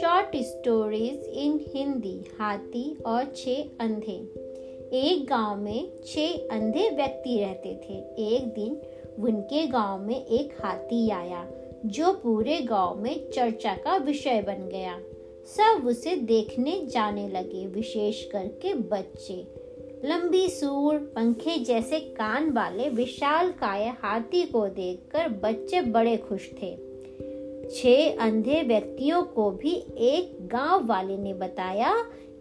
Short stories in Hindi, हाथी और छह अंधे। एक गाँव में छह अंधे व्यक्ति रहते थे। एक दिन उनके गाँव में एक हाथी आया, जो पूरे गाँव में चर्चा का विषय बन गया। सब उसे देखने जाने लगे, विशेष करके बच्चे। लंबी सूर पंखे जैसे कान वाले विशाल काय हाथी को देखकर बच्चे बड़े खुश थे। छह अंधे व्यक्तियों को भी एक गाँव वाले ने बताया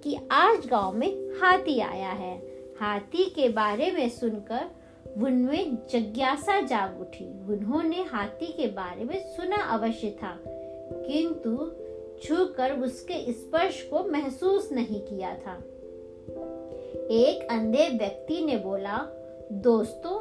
कि आज गाँव में हाथी आया है। हाथी के बारे में सुनकर उनमें जिज्ञासा जाग उठी। उन्होंने हाथी के बारे में सुना अवश्य था, किंतु छूकर उसके स्पर्श को महसूस नहीं किया था। एक अंधे व्यक्ति ने बोला, दोस्तों,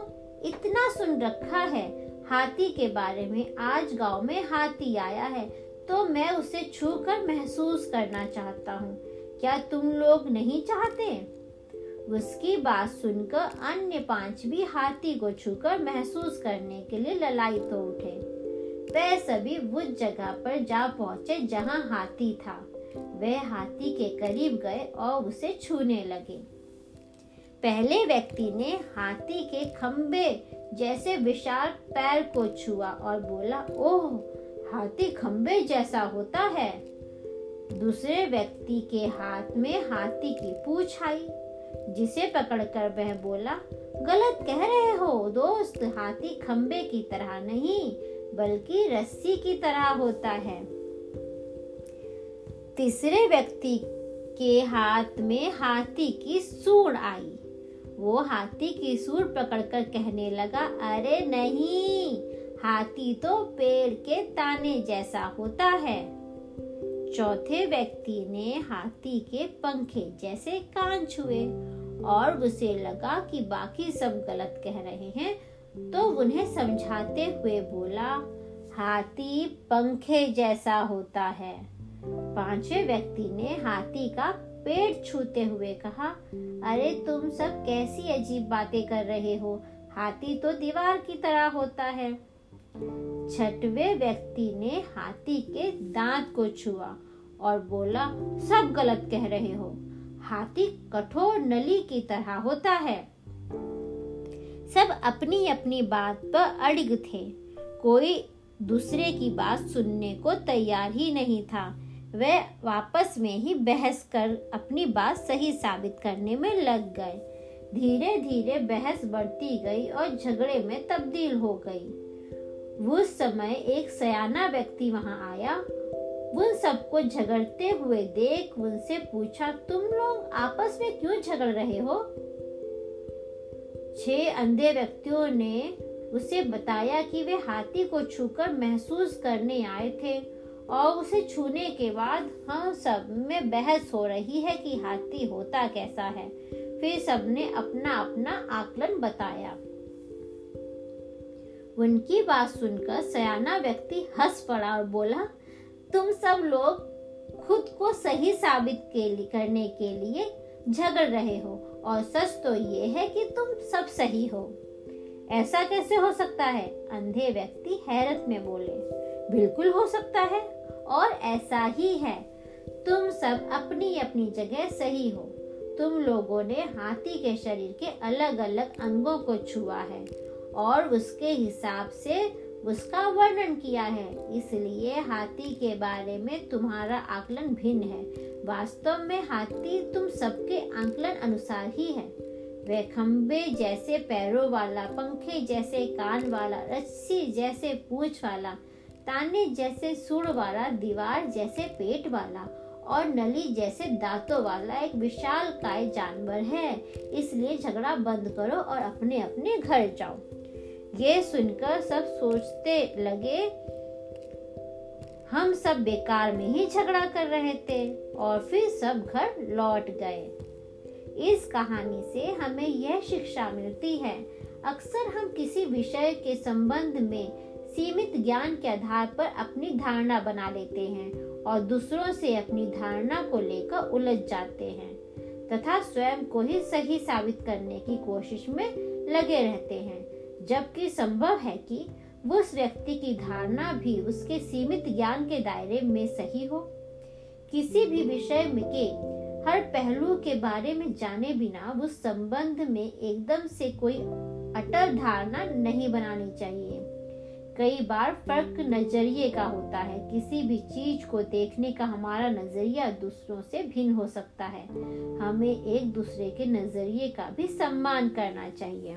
इतना सुन रखा है, हाथी के बारे में आज गाँव में हाथी आया है तो मैं उसे छूकर महसूस करना चाहता हूँ। क्या तुम लोग नहीं चाहते? उसकी बात सुनकर अन्य पाँच भी हाथी को छूकर महसूस करने के लिए ललायत हो उठे। वे सभी उस जगह पर जा पहुँचे जहाँ हाथी था। वे हाथी के करीब गए और उसे छूने लगे। पहले व्यक्ति ने हाथी के खंबे जैसे विशाल पैर को छुआ और बोला, ओह, हाथी खंबे जैसा होता है। दूसरे व्यक्ति के हाथ में हाथी की पूछ आई, जिसे पकड़कर वह बोला, गलत कह रहे हो, दोस्त। हाथी खंबे की तरह नहीं, बल्कि रस्सी की तरह होता है। तीसरे व्यक्ति के हाथ में हाथी की सूंड आई। वो हाथी की सूंड पकड़कर कहने लगा, अरे नहीं, हाथी तो पेड़ के ताने जैसा होता है। चौथे व्यक्ति ने हाथी के पंखे जैसे कान छुए और उसे लगा कि बाकी सब गलत कह रहे हैं तो उन्हें समझाते हुए बोला, हाथी पंखे जैसा होता है। पांचवे व्यक्ति ने हाथी का पेट छूते हुए कहा, अरे, तुम सब कैसी अजीब बातें कर रहे हो? हाथी तो दीवार की तरह होता है। छठवे व्यक्ति ने हाथी के दांत को छुआ और बोला, सब गलत कह रहे हो। हाथी कठोर नली की तरह होता है। सब अपनी अपनी बात पर अड़िग थे। कोई दूसरे की बात सुनने को तैयार ही नहीं था। वे आपस में ही बहस कर अपनी बात सही साबित करने में लग गए। धीरे धीरे बहस बढ़ती गई और झगड़े में तब्दील हो गई। उस समय एक सयाना व्यक्ति वहाँ आया। उन सबको झगड़ते हुए देख उनसे पूछा, तुम लोग आपस में क्यों झगड़ रहे हो? छह अंधे व्यक्तियों ने उसे बताया कि वे हाथी को छूकर महसूस करने आए थे। और उसे छूने के बाद हम सब में बहस हो रही है कि हाथी होता कैसा है। फिर सबने अपना अपना आकलन बताया। उनकी बात सुनकर सयाना व्यक्ति हंस पड़ा और बोला, तुम सब लोग खुद को सही साबित के लिए करने के लिए झगड़ रहे हो, और सच तो ये है कि तुम सब सही हो। ऐसा कैसे हो सकता है? अंधे व्यक्ति हैरत में बोले। बिल्कुल हो सकता है, और ऐसा ही है। तुम सब अपनी अपनी जगह सही हो। तुम लोगों ने हाथी के शरीर के अलग अलग अंगों को छुआ है, और उसके हिसाब से उसका वर्णन किया है। इसलिए हाथी के बारे में तुम्हारा आकलन भिन्न है। वास्तव में हाथी तुम सबके आकलन अनुसार ही है। वह खम्बे जैसे पैरों वाला, पंखे जैसे कान वाला, रस्सी जैसे पूछ वाला ताने जैसे सुड़ वाला, दीवार जैसे पेट वाला और नली जैसे दांतों वाला एक विशाल काय जानवर है। इसलिए झगड़ा बंद करो और अपने अपने घर जाओ। ये सुनकर सब सोचते लगे, हम सब बेकार में ही झगड़ा कर रहे थे और फिर सब घर लौट गए। इस कहानी से हमें यह शिक्षा मिलती है, अक्सर हम किसी विषय के संबंध में सीमित ज्ञान के आधार पर अपनी धारणा बना लेते हैं और दूसरों से अपनी धारणा को लेकर उलझ जाते हैं, तथा स्वयं को ही सही साबित करने की कोशिश में लगे रहते हैं। जबकि संभव है कि उस व्यक्ति की धारणा भी उसके सीमित ज्ञान के दायरे में सही हो। किसी भी विषय में के हर पहलू के बारे में जाने बिना उस संबंध में एकदम से कोई अटल धारणा नहीं बनानी चाहिए। कई बार फ़र्क नज़रिए का होता है। किसी भी चीज़ को देखने का हमारा नज़रिया दूसरों से भिन्न हो सकता है। हमें एक दूसरे के नज़रिए का भी सम्मान करना चाहिए।